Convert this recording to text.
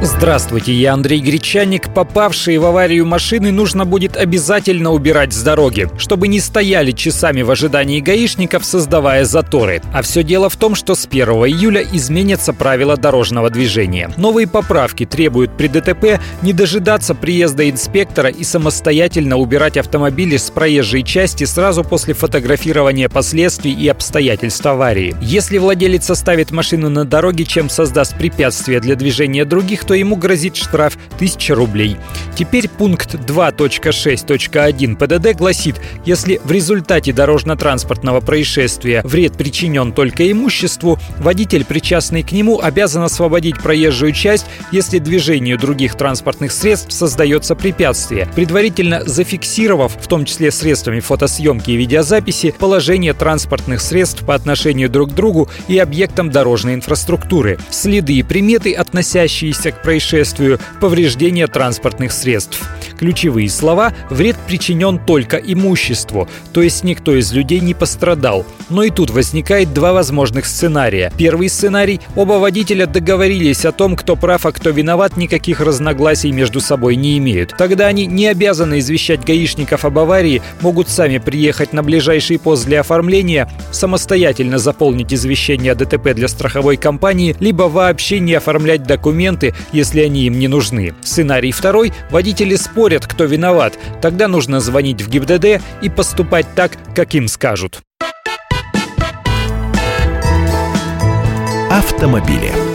Здравствуйте, я Андрей Гречаник. Попавшие в аварию машины нужно будет обязательно убирать с дороги, чтобы не стояли часами в ожидании гаишников, создавая заторы. А все дело в том, что с 1 июля изменятся правила дорожного движения. Новые поправки требуют при ДТП не дожидаться приезда инспектора и самостоятельно убирать автомобили с проезжей части сразу после фотографирования последствий и обстоятельств аварии. Если владелец оставит машину на дороге, чем создаст препятствие для движения других, то ему грозит штраф 1000 рублей. Теперь пункт 2.6.1 ПДД гласит, если в результате дорожно-транспортного происшествия вред причинен только имуществу, водитель, причастный к нему, обязан освободить проезжую часть, если движению других транспортных средств создается препятствие, предварительно зафиксировав, в том числе средствами фотосъемки и видеозаписи, положение транспортных средств по отношению друг к другу и объектам дорожной инфраструктуры, следы и приметы, относящиеся к происшествию повреждения транспортных средств. Ключевые слова «вред причинен только имуществу», то есть никто из людей не пострадал. Но и тут возникает два возможных сценария. Первый сценарий – оба водителя договорились о том, кто прав, а кто виноват, никаких разногласий между собой не имеют. Тогда они не обязаны извещать гаишников об аварии, могут сами приехать на ближайший пост для оформления, самостоятельно заполнить извещение о ДТП для страховой компании, либо вообще не оформлять документы, если они им не нужны. Сценарий второй – водители спорят, кто виноват. Тогда нужно звонить в ГИБДД и поступать так, как им скажут. Автомобили.